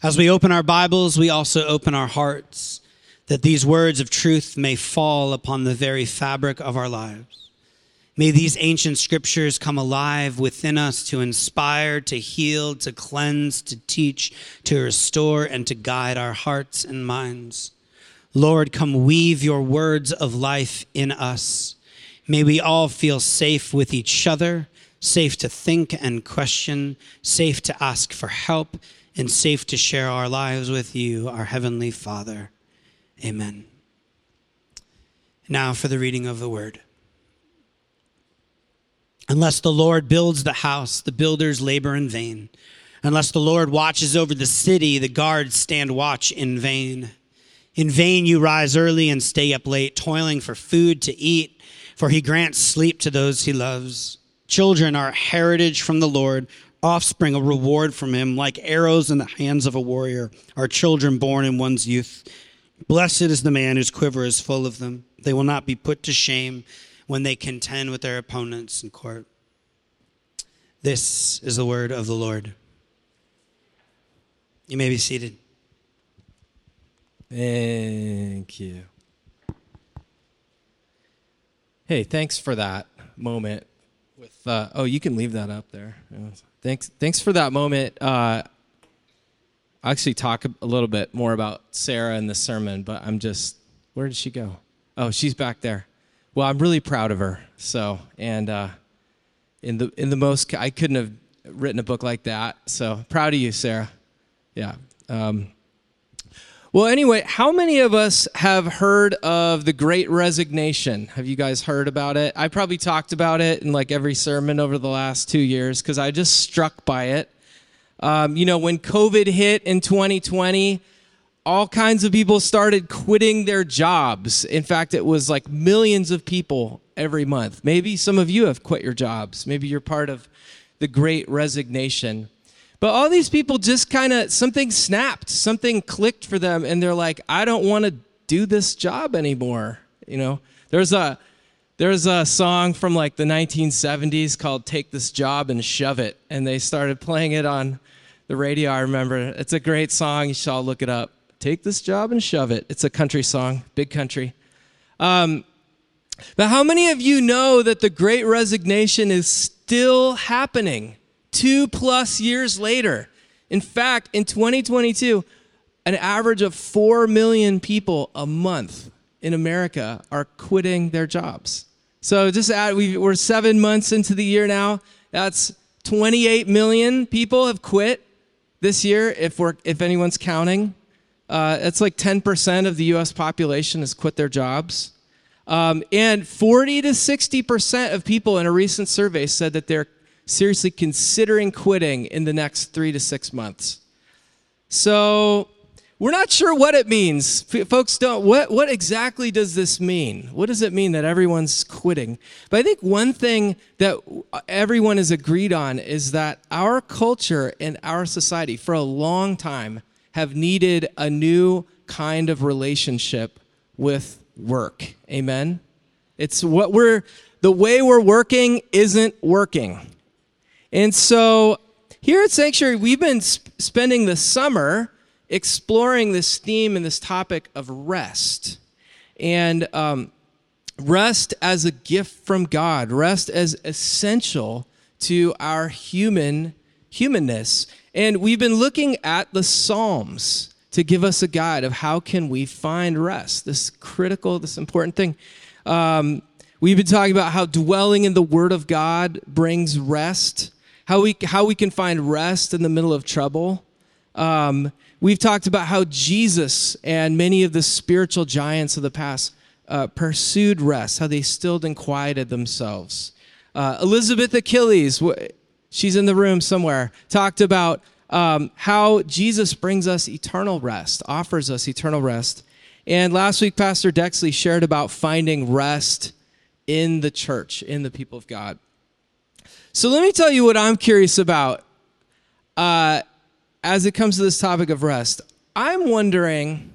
As we open our Bibles, we also open our hearts that these words of truth may fall upon the very fabric of our lives. May these ancient scriptures come alive within us to inspire, to heal, to cleanse, to teach, to restore, and to guide our hearts and minds. Lord, come weave your words of life in us. May we all feel safe with each other, safe to think and question, safe to ask for help, and safe to share our lives with you, our Heavenly Father. Amen. Now for the reading of the word. Unless the Lord builds the house, the builders labor in vain. Unless the Lord watches over the city, the guards stand watch in vain. In vain you rise early and stay up late, toiling for food to eat, for he grants sleep to those he loves. Children are a heritage from the Lord, offspring a reward from him, like arrows in the hands of a warrior, are children born in one's youth. Blessed is the man whose quiver is full of them. They will not be put to shame when they contend with their opponents in court. This is the word of the Lord. You may be seated. Thank you. Hey, thanks for that moment. With uh, oh, you can leave that up there. Thanks, thanks for that moment. Uh, I'll actually talk a little bit more about Sarah in the sermon, but I'm just where did she go? Oh, she's back there. Well, I'm really proud of her. So, and uh, in the in the most, I couldn't have written a book like that. So proud of you, Sarah. Yeah. Um, well, anyway, how many of us have heard of the Great Resignation? Have you guys heard about it? I probably talked about it in like every sermon over the last two years because I just struck by it. Um, you know, when COVID hit in 2020, all kinds of people started quitting their jobs. In fact, it was like millions of people every month. Maybe some of you have quit your jobs. Maybe you're part of the Great Resignation. But all these people just kind of, something snapped, something clicked for them, and they're like, I don't want to do this job anymore. You know, there's a, there's a song from like the 1970s called Take This Job and Shove It. And they started playing it on the radio, I remember. It's a great song. You should all look it up. Take this job and shove it. It's a country song, big country. Um, but how many of you know that the great resignation is still happening? Two plus years later. In fact, in 2022, an average of 4 million people a month in America are quitting their jobs. So just add, we are seven months into the year now. That's 28 million people have quit this year, if, we're, if anyone's counting. Uh, it's like 10% of the US population has quit their jobs. Um, and 40 to 60% of people in a recent survey said that they're seriously considering quitting in the next three to six months. So we're not sure what it means. Folks don't, what, what exactly does this mean? What does it mean that everyone's quitting? But I think one thing that everyone is agreed on is that our culture and our society for a long time have needed a new kind of relationship with work. Amen? It's what we're, the way we're working isn't working. And so here at Sanctuary, we've been sp- spending the summer exploring this theme and this topic of rest. And um, rest as a gift from God, rest as essential to our human humanness. And we've been looking at the Psalms to give us a guide of how can we find rest, this critical, this important thing. Um, we've been talking about how dwelling in the Word of God brings rest how we, how we can find rest in the middle of trouble. Um, we've talked about how Jesus and many of the spiritual giants of the past uh, pursued rest, how they stilled and quieted themselves. Uh, Elisabeth Achilles, she's in the room somewhere, talked about um, how Jesus brings us eternal rest, offers us eternal rest. And last week, Pastor Dexley shared about finding rest in the church, in the people of God. So let me tell you what I'm curious about uh, as it comes to this topic of rest. I'm wondering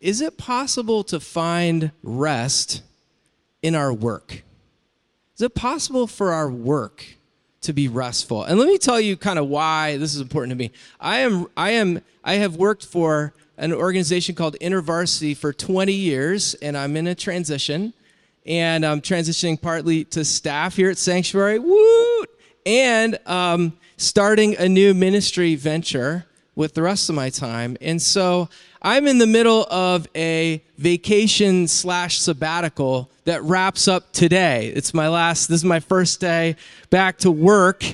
is it possible to find rest in our work? Is it possible for our work to be restful. And let me tell you kind of why this is important to me. I am I am I have worked for an organization called InterVarsity for 20 years and I'm in a transition and I'm transitioning partly to staff here at Sanctuary. Woo! And um, starting a new ministry venture with the rest of my time. And so I'm in the middle of a vacation slash sabbatical that wraps up today. It's my last, this is my first day back to work,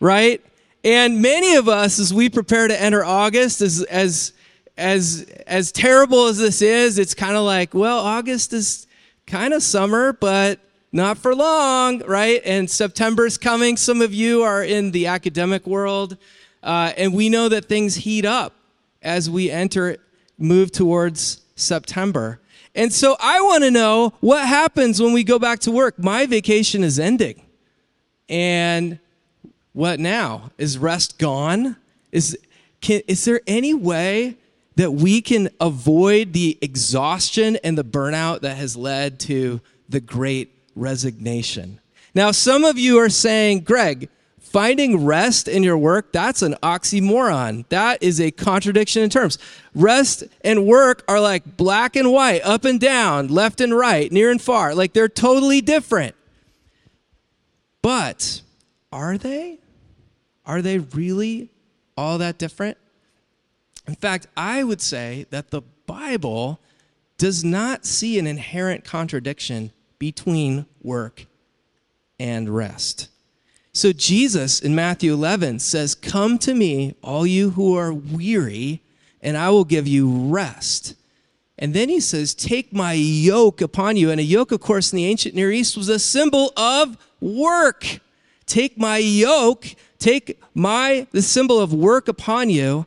right? And many of us, as we prepare to enter August, as, as, as, as terrible as this is, it's kind of like, well, August is kind of summer, but not for long, right? And September's coming. Some of you are in the academic world, uh, and we know that things heat up as we enter move towards September. And so I want to know what happens when we go back to work. My vacation is ending. And what now? Is rest gone? Is, can, is there any way that we can avoid the exhaustion and the burnout that has led to the great resignation? Now, some of you are saying, Greg, Finding rest in your work, that's an oxymoron. That is a contradiction in terms. Rest and work are like black and white, up and down, left and right, near and far. Like they're totally different. But are they? Are they really all that different? In fact, I would say that the Bible does not see an inherent contradiction between work and rest. So Jesus in Matthew 11 says, Come to me, all you who are weary, and I will give you rest. And then he says, Take my yoke upon you. And a yoke, of course, in the ancient Near East was a symbol of work. Take my yoke, take my, the symbol of work upon you,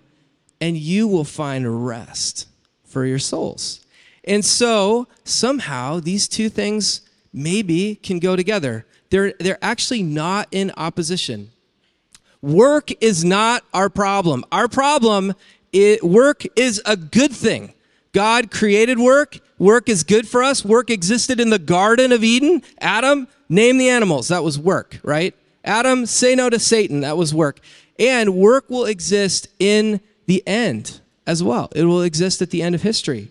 and you will find rest for your souls. And so somehow these two things maybe can go together. They're, they're actually not in opposition. Work is not our problem. Our problem, is, work is a good thing. God created work. Work is good for us. Work existed in the Garden of Eden. Adam, name the animals. That was work, right? Adam, say no to Satan. That was work. And work will exist in the end as well. It will exist at the end of history.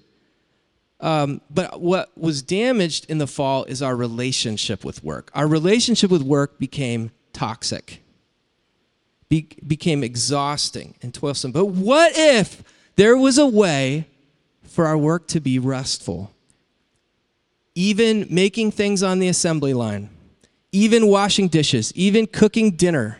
Um, but what was damaged in the fall is our relationship with work. Our relationship with work became toxic, be- became exhausting and toilsome. But what if there was a way for our work to be restful? Even making things on the assembly line, even washing dishes, even cooking dinner,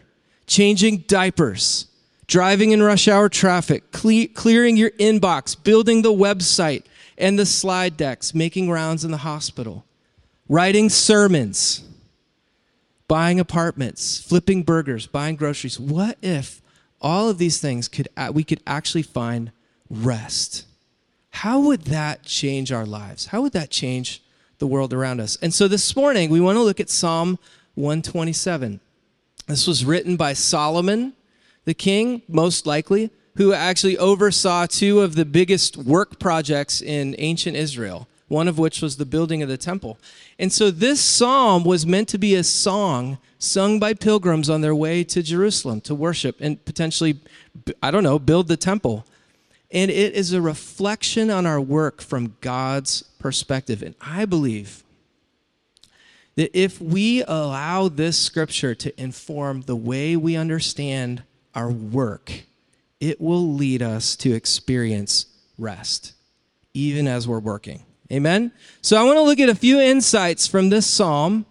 changing diapers, driving in rush hour traffic, cle- clearing your inbox, building the website and the slide decks, making rounds in the hospital, writing sermons, buying apartments, flipping burgers, buying groceries. What if all of these things could we could actually find rest? How would that change our lives? How would that change the world around us? And so this morning we want to look at Psalm 127. This was written by Solomon, the king, most likely who actually oversaw two of the biggest work projects in ancient Israel, one of which was the building of the temple. And so this psalm was meant to be a song sung by pilgrims on their way to Jerusalem to worship and potentially, I don't know, build the temple. And it is a reflection on our work from God's perspective. And I believe that if we allow this scripture to inform the way we understand our work, it will lead us to experience rest, even as we're working. Amen? So I want to look at a few insights from this psalm.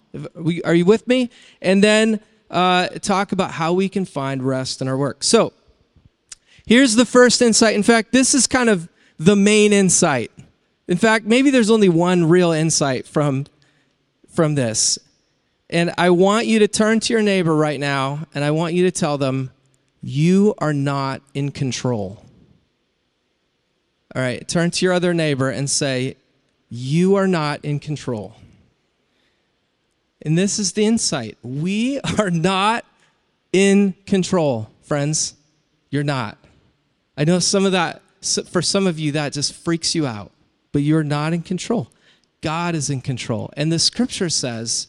Are you with me? And then uh, talk about how we can find rest in our work. So here's the first insight. In fact, this is kind of the main insight. In fact, maybe there's only one real insight from, from this. And I want you to turn to your neighbor right now and I want you to tell them, you are not in control. All right, turn to your other neighbor and say, You are not in control. And this is the insight. We are not in control, friends. You're not. I know some of that, for some of you, that just freaks you out, but you're not in control. God is in control. And the scripture says,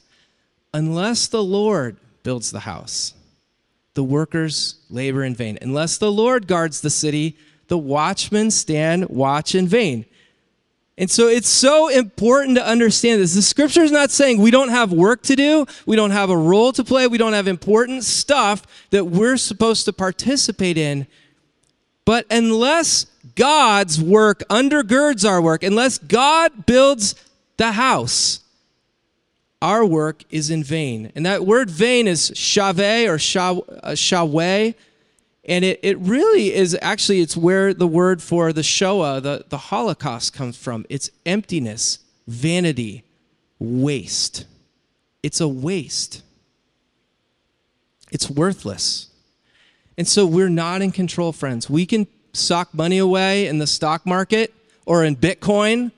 unless the Lord builds the house, the workers labor in vain. Unless the Lord guards the city, the watchmen stand watch in vain. And so it's so important to understand this. The scripture is not saying we don't have work to do, we don't have a role to play, we don't have important stuff that we're supposed to participate in. But unless God's work undergirds our work, unless God builds the house, our work is in vain. And that word vain is shave or shaway. Uh, and it, it really is actually, it's where the word for the Shoah, the, the Holocaust, comes from. It's emptiness, vanity, waste. It's a waste. It's worthless. And so we're not in control, friends. We can sock money away in the stock market or in Bitcoin,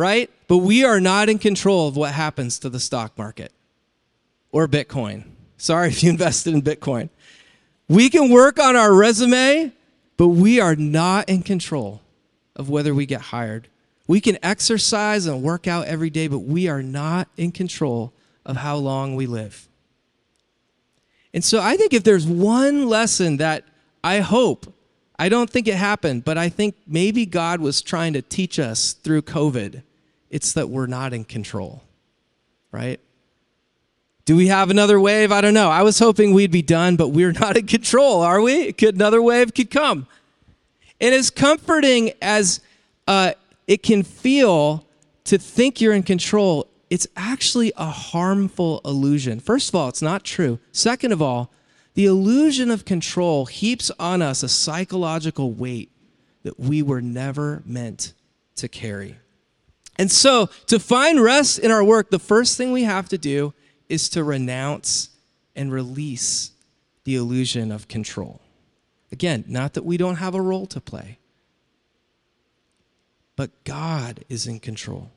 right? But we are not in control of what happens to the stock market or Bitcoin. Sorry if you invested in Bitcoin. We can work on our resume, but we are not in control of whether we get hired. We can exercise and work out every day, but we are not in control of how long we live. And so I think if there's one lesson that I hope, I don't think it happened, but I think maybe God was trying to teach us through COVID, it's that we're not in control, right? Do we have another wave? I don't know. I was hoping we'd be done, but we're not in control, are we? Could another wave could come. And as comforting as uh, it can feel to think you're in control, it's actually a harmful illusion. First of all, it's not true. Second of all, the illusion of control heaps on us a psychological weight that we were never meant to carry. And so, to find rest in our work, the first thing we have to do is to renounce and release the illusion of control. Again, not that we don't have a role to play, but God is in control.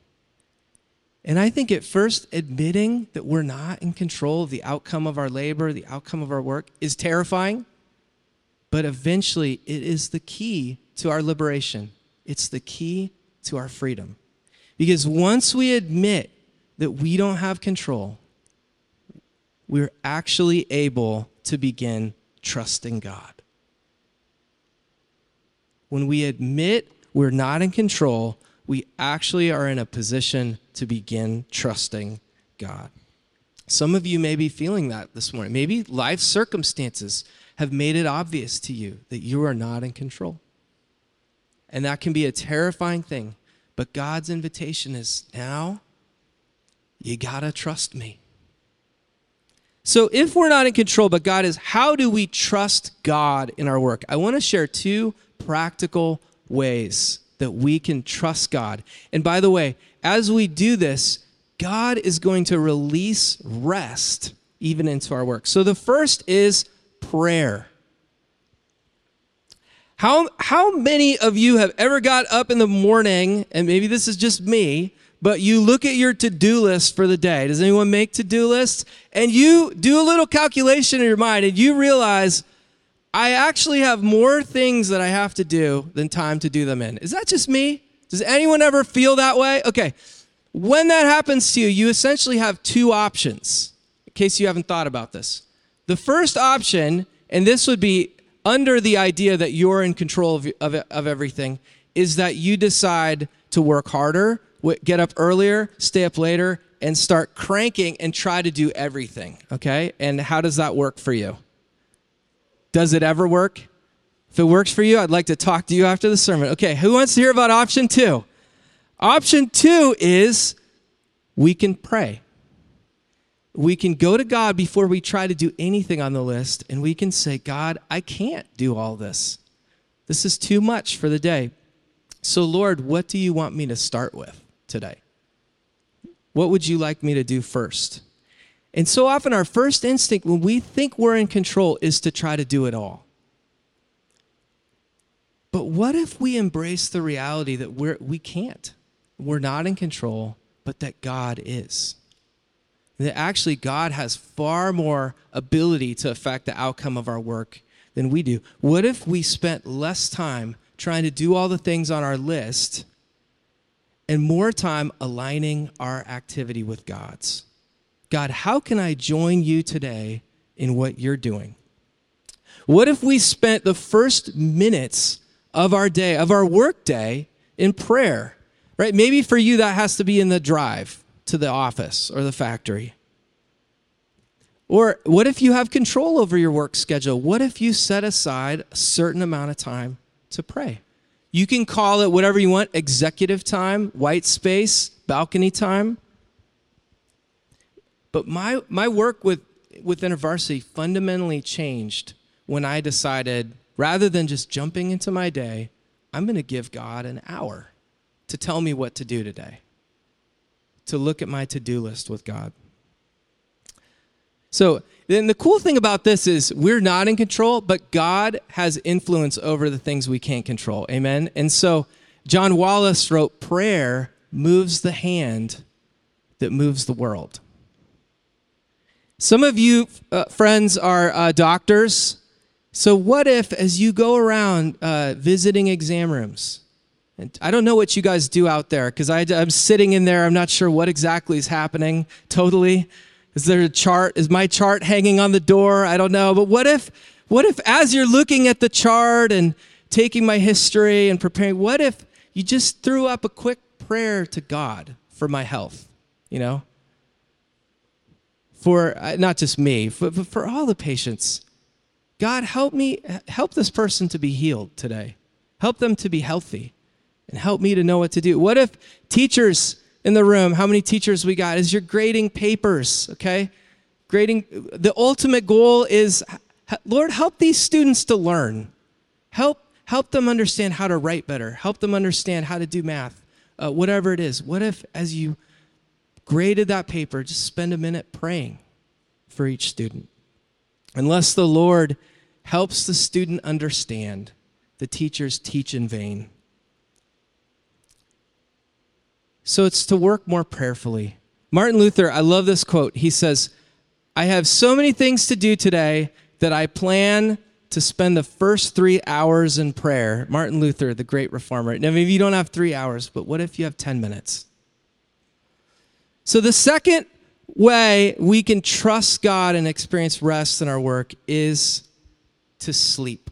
And I think at first, admitting that we're not in control of the outcome of our labor, the outcome of our work, is terrifying. But eventually, it is the key to our liberation. It's the key to our freedom. Because once we admit that we don't have control, we're actually able to begin trusting God. When we admit we're not in control, we actually are in a position to begin trusting God. Some of you may be feeling that this morning. Maybe life circumstances have made it obvious to you that you are not in control. And that can be a terrifying thing. But God's invitation is now you got to trust me. So, if we're not in control, but God is, how do we trust God in our work? I want to share two practical ways that we can trust God. And by the way, as we do this, God is going to release rest even into our work. So, the first is prayer. How, how many of you have ever got up in the morning, and maybe this is just me, but you look at your to-do list for the day. Does anyone make to-do lists? And you do a little calculation in your mind and you realize I actually have more things that I have to do than time to do them in. Is that just me? Does anyone ever feel that way? Okay. When that happens to you, you essentially have two options, in case you haven't thought about this. The first option, and this would be under the idea that you're in control of, of, of everything, is that you decide to work harder get up earlier, stay up later, and start cranking and try to do everything. Okay? And how does that work for you? Does it ever work? If it works for you, I'd like to talk to you after the sermon. Okay, who wants to hear about option two? Option two is we can pray. We can go to God before we try to do anything on the list, and we can say, God, I can't do all this. This is too much for the day. So, Lord, what do you want me to start with? today? What would you like me to do first? And so often, our first instinct when we think we're in control is to try to do it all. But what if we embrace the reality that we're, we can't? We're not in control, but that God is. That actually, God has far more ability to affect the outcome of our work than we do. What if we spent less time trying to do all the things on our list and more time aligning our activity with God's. God, how can I join you today in what you're doing? What if we spent the first minutes of our day, of our work day, in prayer? Right? Maybe for you that has to be in the drive to the office or the factory. Or what if you have control over your work schedule? What if you set aside a certain amount of time to pray? You can call it whatever you want executive time, white space, balcony time. But my, my work with, with InterVarsity fundamentally changed when I decided rather than just jumping into my day, I'm going to give God an hour to tell me what to do today, to look at my to do list with God. So, then the cool thing about this is we're not in control, but God has influence over the things we can't control. Amen. And so, John Wallace wrote, Prayer moves the hand that moves the world. Some of you, uh, friends, are uh, doctors. So, what if, as you go around uh, visiting exam rooms, and I don't know what you guys do out there because I'm sitting in there, I'm not sure what exactly is happening totally. Is there a chart? Is my chart hanging on the door? I don't know. But what if, what if as you're looking at the chart and taking my history and preparing, what if you just threw up a quick prayer to God for my health? You know? For uh, not just me, but for all the patients. God, help me, help this person to be healed today. Help them to be healthy and help me to know what to do. What if teachers, in the room, how many teachers we got, is you're grading papers, okay? Grading, the ultimate goal is, Lord, help these students to learn. Help, help them understand how to write better. Help them understand how to do math, uh, whatever it is. What if, as you graded that paper, just spend a minute praying for each student? Unless the Lord helps the student understand, the teachers teach in vain. So it's to work more prayerfully. Martin Luther, I love this quote. He says, I have so many things to do today that I plan to spend the first three hours in prayer. Martin Luther, the great reformer. Now, maybe you don't have three hours, but what if you have 10 minutes? So, the second way we can trust God and experience rest in our work is to sleep.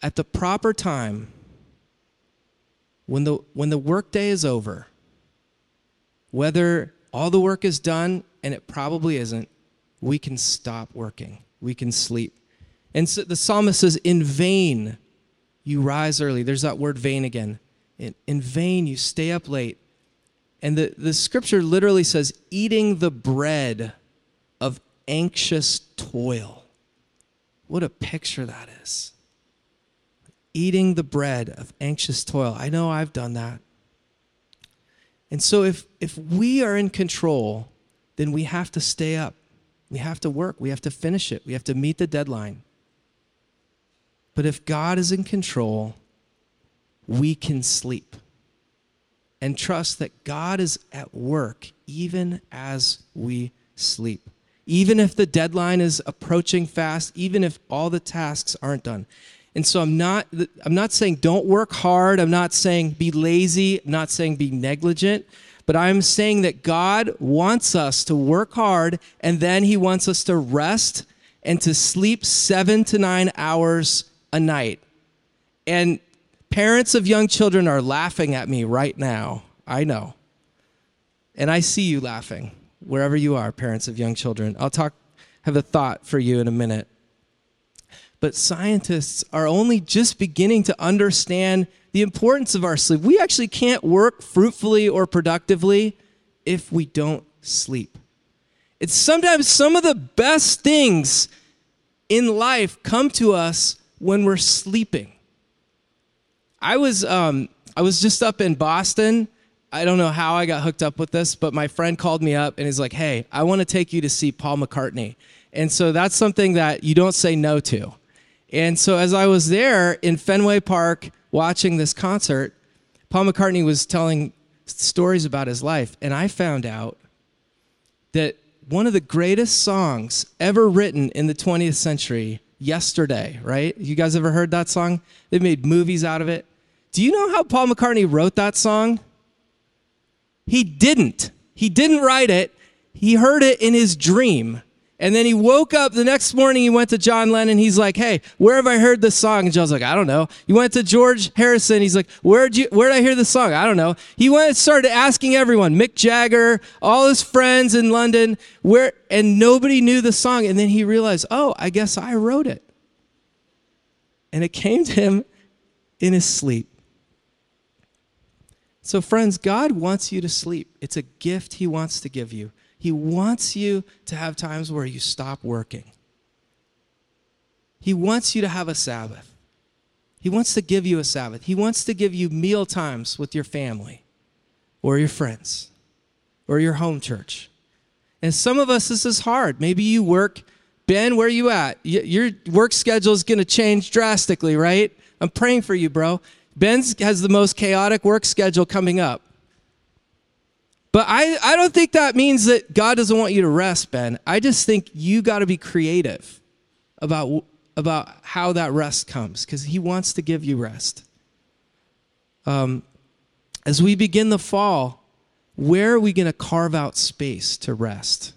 At the proper time, when the, when the workday is over, whether all the work is done, and it probably isn't, we can stop working. We can sleep. And so the psalmist says, In vain you rise early. There's that word vain again. In, in vain you stay up late. And the, the scripture literally says, eating the bread of anxious toil. What a picture that is eating the bread of anxious toil. I know I've done that. And so if if we are in control, then we have to stay up. We have to work. We have to finish it. We have to meet the deadline. But if God is in control, we can sleep and trust that God is at work even as we sleep. Even if the deadline is approaching fast, even if all the tasks aren't done. And so I'm not I'm not saying don't work hard, I'm not saying be lazy, I'm not saying be negligent, but I'm saying that God wants us to work hard and then he wants us to rest and to sleep 7 to 9 hours a night. And parents of young children are laughing at me right now. I know. And I see you laughing wherever you are, parents of young children. I'll talk have a thought for you in a minute but scientists are only just beginning to understand the importance of our sleep. We actually can't work fruitfully or productively if we don't sleep. It's sometimes some of the best things in life come to us when we're sleeping. I was um, I was just up in Boston. I don't know how I got hooked up with this, but my friend called me up and he's like, "Hey, I want to take you to see Paul McCartney." And so that's something that you don't say no to. And so as I was there in Fenway Park watching this concert, Paul McCartney was telling stories about his life. And I found out that one of the greatest songs ever written in the 20th century, Yesterday, right? You guys ever heard that song? They made movies out of it. Do you know how Paul McCartney wrote that song? He didn't. He didn't write it. He heard it in his dream And then he woke up the next morning. He went to John Lennon. He's like, "Hey, where have I heard this song?" And John's like, "I don't know." He went to George Harrison. He's like, "Where'd you? Where'd I hear this song?" I don't know. He went and started asking everyone, Mick Jagger, all his friends in London, where, and nobody knew the song. And then he realized, "Oh, I guess I wrote it." And it came to him in his sleep. So, friends, God wants you to sleep. It's a gift He wants to give you. He wants you to have times where you stop working. He wants you to have a Sabbath. He wants to give you a Sabbath. He wants to give you meal times with your family or your friends or your home church. And some of us, this is hard. Maybe you work, Ben, where are you at? Your work schedule is going to change drastically, right? I'm praying for you, bro. Ben has the most chaotic work schedule coming up. But I, I don't think that means that God doesn't want you to rest, Ben. I just think you got to be creative about, about how that rest comes because He wants to give you rest. Um, as we begin the fall, where are we going to carve out space to rest?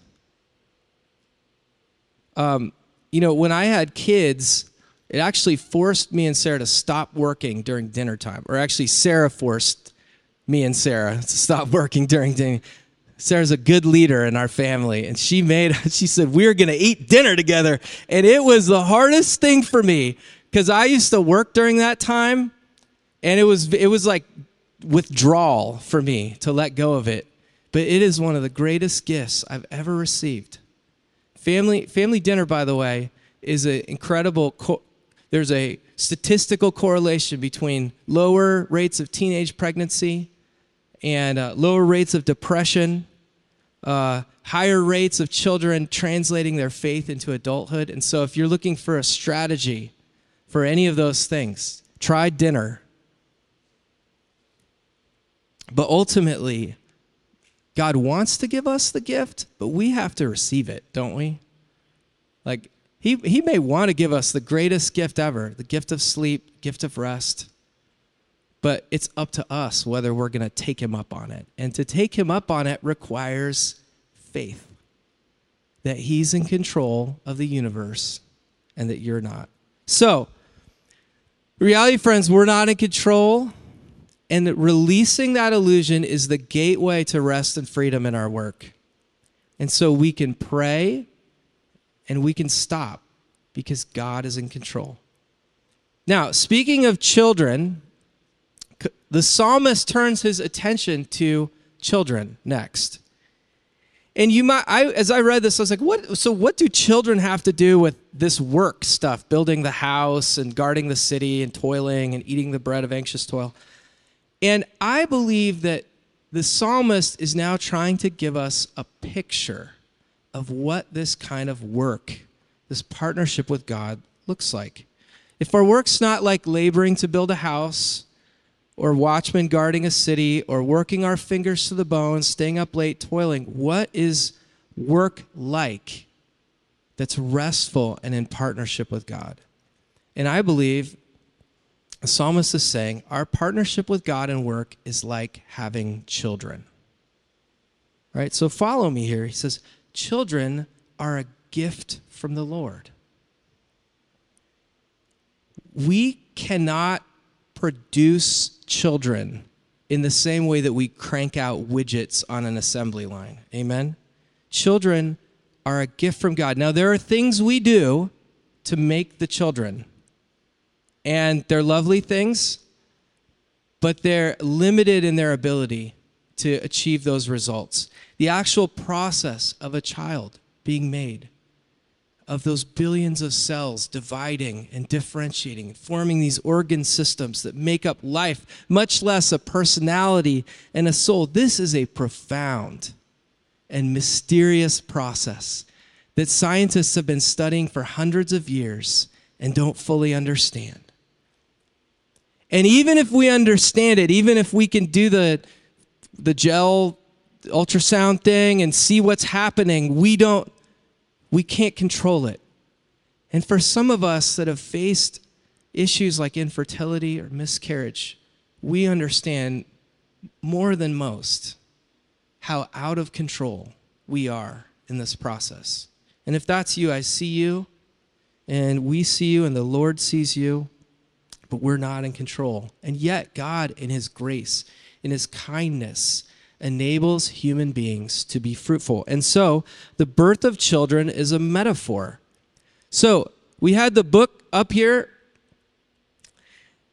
Um, you know, when I had kids, it actually forced me and Sarah to stop working during dinner time. Or actually, Sarah forced me and Sarah to stop working during dinner. Sarah's a good leader in our family, and she made, she said, We're gonna eat dinner together. And it was the hardest thing for me because I used to work during that time, and it was, it was like withdrawal for me to let go of it. But it is one of the greatest gifts I've ever received. Family, family dinner, by the way, is an incredible co- there's a statistical correlation between lower rates of teenage pregnancy and uh, lower rates of depression, uh, higher rates of children translating their faith into adulthood. And so, if you're looking for a strategy for any of those things, try dinner. But ultimately, God wants to give us the gift, but we have to receive it, don't we? Like, he, he may want to give us the greatest gift ever the gift of sleep, gift of rest. But it's up to us whether we're going to take him up on it. And to take him up on it requires faith that he's in control of the universe and that you're not. So, reality, friends, we're not in control. And releasing that illusion is the gateway to rest and freedom in our work. And so we can pray and we can stop because God is in control. Now, speaking of children, the psalmist turns his attention to children next. And you might, I, as I read this, I was like, what? So, what do children have to do with this work stuff, building the house and guarding the city and toiling and eating the bread of anxious toil? And I believe that the psalmist is now trying to give us a picture of what this kind of work, this partnership with God, looks like. If our work's not like laboring to build a house, or watchmen guarding a city, or working our fingers to the bone, staying up late, toiling, what is work like that's restful and in partnership with God? And I believe the psalmist is saying our partnership with God in work is like having children. Right? So follow me here. He says, Children are a gift from the Lord. We cannot produce children in the same way that we crank out widgets on an assembly line. Amen? Children are a gift from God. Now, there are things we do to make the children, and they're lovely things, but they're limited in their ability to achieve those results the actual process of a child being made, of those billions of cells dividing and differentiating, forming these organ systems that make up life, much less a personality and a soul. This is a profound and mysterious process that scientists have been studying for hundreds of years and don't fully understand. And even if we understand it, even if we can do the, the gel ultrasound thing and see what's happening, we don't, we can't control it. And for some of us that have faced issues like infertility or miscarriage, we understand more than most how out of control we are in this process. And if that's you, I see you, and we see you, and the Lord sees you, but we're not in control. And yet, God, in His grace, in His kindness, enables human beings to be fruitful. And so, the birth of children is a metaphor. So, we had the book up here.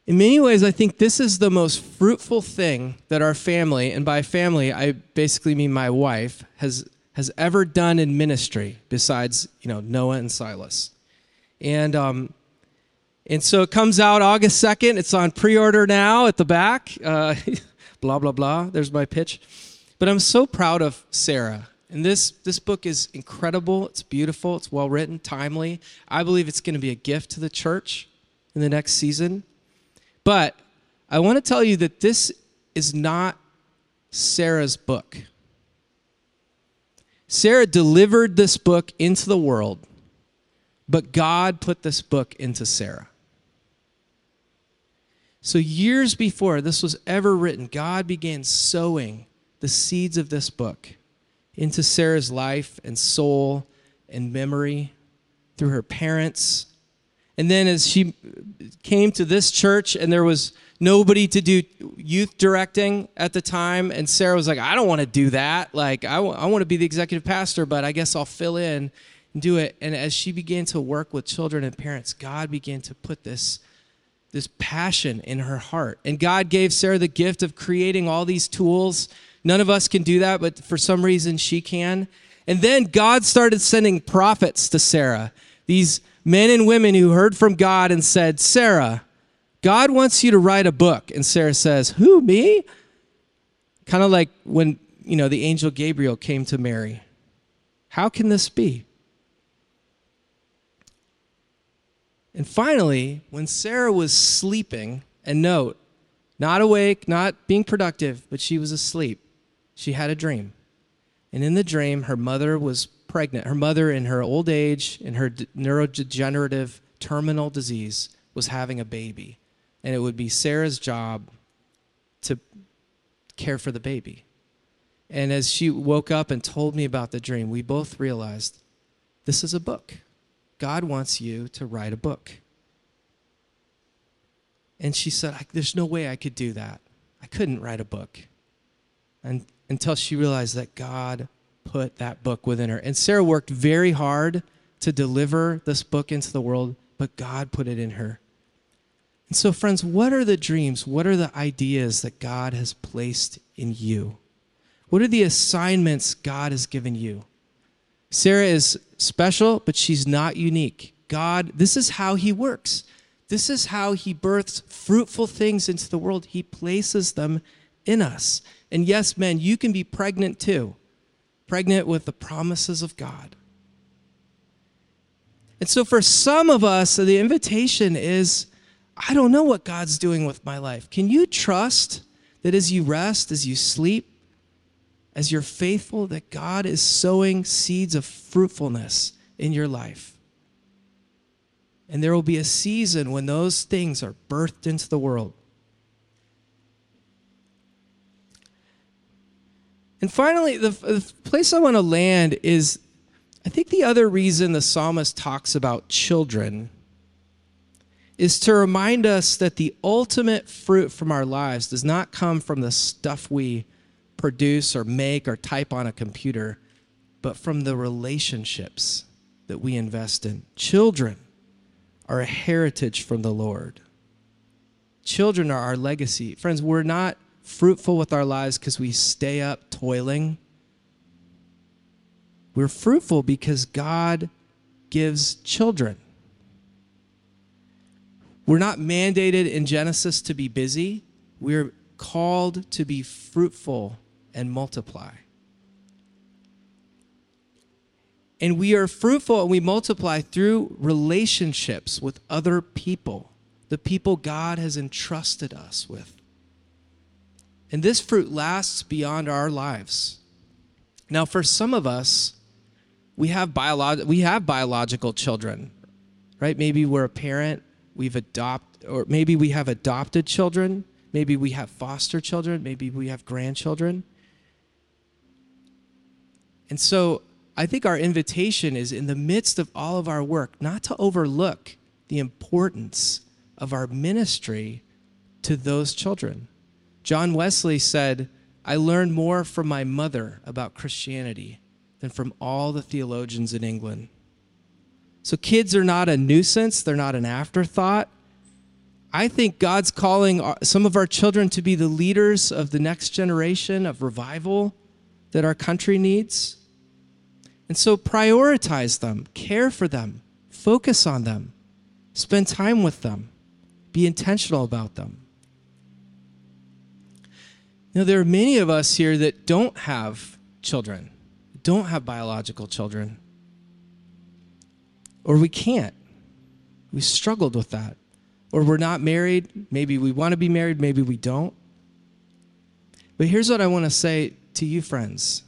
In many ways, I think this is the most fruitful thing that our family, and by family, I basically mean my wife, has, has ever done in ministry besides, you know, Noah and Silas. And, um, and so it comes out August 2nd. It's on pre order now at the back. Uh, blah, blah, blah. There's my pitch. But I'm so proud of Sarah. And this, this book is incredible. It's beautiful. It's well written, timely. I believe it's going to be a gift to the church in the next season. But I want to tell you that this is not Sarah's book. Sarah delivered this book into the world, but God put this book into Sarah. So, years before this was ever written, God began sowing the seeds of this book into Sarah's life and soul and memory through her parents. And then, as she came to this church, and there was nobody to do youth directing at the time, and Sarah was like, I don't want to do that. Like, I, w- I want to be the executive pastor, but I guess I'll fill in and do it. And as she began to work with children and parents, God began to put this this passion in her heart. And God gave Sarah the gift of creating all these tools. None of us can do that, but for some reason she can. And then God started sending prophets to Sarah, these men and women who heard from God and said, Sarah, God wants you to write a book. And Sarah says, Who, me? Kind of like when, you know, the angel Gabriel came to Mary. How can this be? And finally, when Sarah was sleeping, and note, not awake, not being productive, but she was asleep, she had a dream. And in the dream, her mother was pregnant. Her mother, in her old age, in her neurodegenerative terminal disease, was having a baby. And it would be Sarah's job to care for the baby. And as she woke up and told me about the dream, we both realized this is a book. God wants you to write a book. And she said, There's no way I could do that. I couldn't write a book. And, until she realized that God put that book within her. And Sarah worked very hard to deliver this book into the world, but God put it in her. And so, friends, what are the dreams? What are the ideas that God has placed in you? What are the assignments God has given you? Sarah is special, but she's not unique. God, this is how He works. This is how He births fruitful things into the world. He places them in us. And yes, men, you can be pregnant too, pregnant with the promises of God. And so for some of us, the invitation is I don't know what God's doing with my life. Can you trust that as you rest, as you sleep, as you're faithful, that God is sowing seeds of fruitfulness in your life. And there will be a season when those things are birthed into the world. And finally, the, the place I want to land is I think the other reason the psalmist talks about children is to remind us that the ultimate fruit from our lives does not come from the stuff we produce or make or type on a computer, but from the relationships that we invest in. Children are a heritage from the Lord. Children are our legacy. Friends, we're not fruitful with our lives because we stay up toiling. We're fruitful because God gives children. We're not mandated in Genesis to be busy. We're called to be fruitful and multiply. And we are fruitful and we multiply through relationships with other people, the people God has entrusted us with. And this fruit lasts beyond our lives. Now, for some of us, we have, we have biological children, right? Maybe we're a parent, we've adopted, or maybe we have adopted children, maybe we have foster children, maybe we have grandchildren. And so I think our invitation is in the midst of all of our work, not to overlook the importance of our ministry to those children. John Wesley said, I learned more from my mother about Christianity than from all the theologians in England. So kids are not a nuisance, they're not an afterthought. I think God's calling some of our children to be the leaders of the next generation of revival that our country needs. And so prioritize them, care for them, focus on them, spend time with them, be intentional about them. Now, there are many of us here that don't have children, don't have biological children, or we can't. We struggled with that. Or we're not married. Maybe we want to be married, maybe we don't. But here's what I want to say to you, friends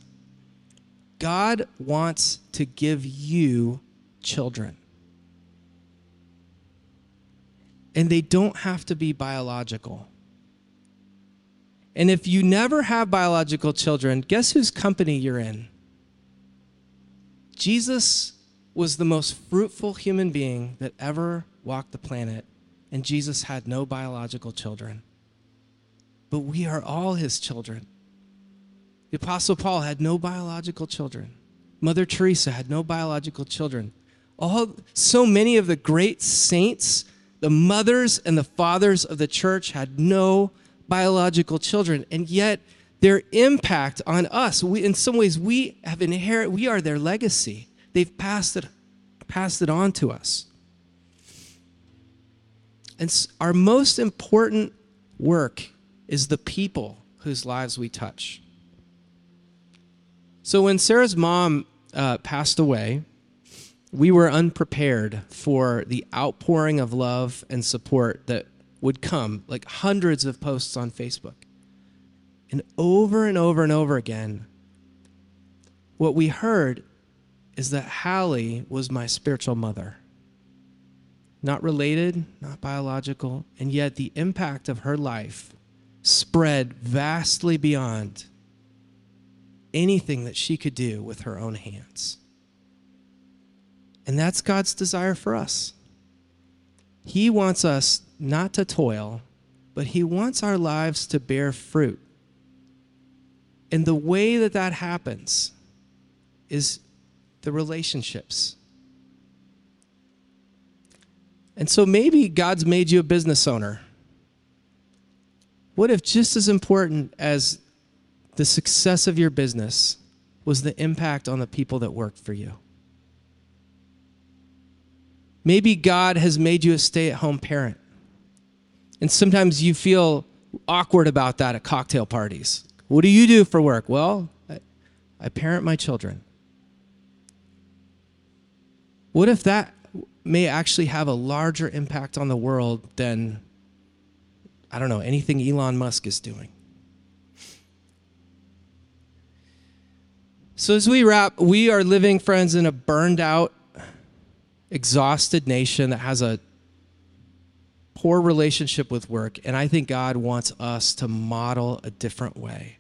God wants to give you children. And they don't have to be biological. And if you never have biological children, guess whose company you're in? Jesus was the most fruitful human being that ever walked the planet, and Jesus had no biological children. But we are all his children. The Apostle Paul had no biological children. Mother Teresa had no biological children. All, so many of the great saints, the mothers and the fathers of the church had no biological children. And yet, their impact on us, we, in some ways, we have inherited, we are their legacy. They've passed it, passed it on to us. And our most important work is the people whose lives we touch. So when Sarah's mom uh, passed away, we were unprepared for the outpouring of love and support that would come, like hundreds of posts on Facebook. And over and over and over again, what we heard is that Hallie was my spiritual mother. Not related, not biological, and yet the impact of her life spread vastly beyond anything that she could do with her own hands. And that's God's desire for us. He wants us not to toil, but He wants our lives to bear fruit. And the way that that happens is the relationships. And so maybe God's made you a business owner. What if just as important as the success of your business was the impact on the people that worked for you. Maybe God has made you a stay at home parent. And sometimes you feel awkward about that at cocktail parties. What do you do for work? Well, I, I parent my children. What if that may actually have a larger impact on the world than, I don't know, anything Elon Musk is doing? So, as we wrap, we are living, friends, in a burned out, exhausted nation that has a poor relationship with work. And I think God wants us to model a different way.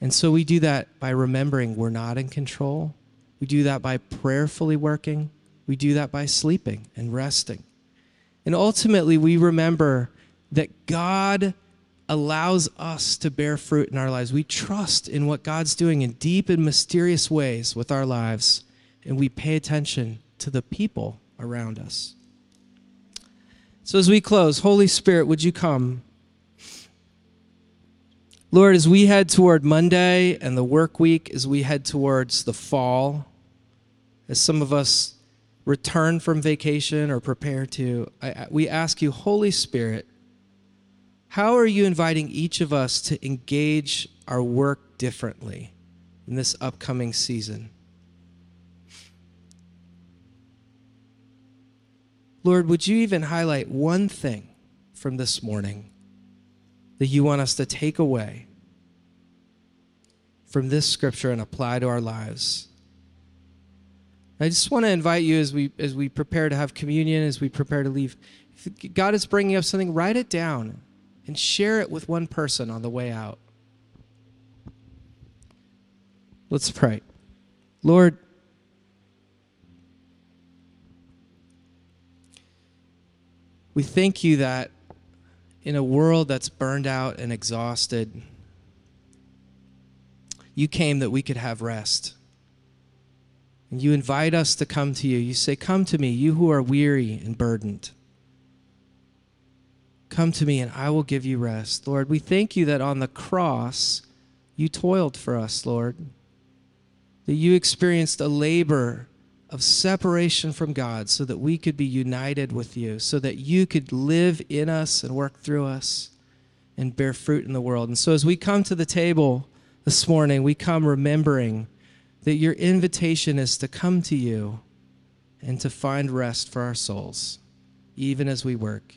And so we do that by remembering we're not in control. We do that by prayerfully working. We do that by sleeping and resting. And ultimately, we remember that God allows us to bear fruit in our lives. We trust in what God's doing in deep and mysterious ways with our lives, and we pay attention to the people around us. So, as we close, Holy Spirit, would you come? Lord, as we head toward Monday and the work week, as we head towards the fall, as some of us return from vacation or prepare to, I, we ask you, Holy Spirit, how are you inviting each of us to engage our work differently in this upcoming season? Lord, would you even highlight one thing from this morning that you want us to take away from this scripture and apply to our lives? I just want to invite you as we as we prepare to have communion, as we prepare to leave. If God is bringing up something, write it down and share it with one person on the way out. Let's pray. Lord, we thank you that in a world that's burned out and exhausted, you came that we could have rest. And you invite us to come to you. You say, Come to me, you who are weary and burdened. Come to me, and I will give you rest. Lord, we thank you that on the cross, you toiled for us, Lord. That you experienced a labor of separation from God so that we could be united with you, so that you could live in us and work through us and bear fruit in the world. And so as we come to the table this morning, we come remembering that your invitation is to come to you and to find rest for our souls, even as we work.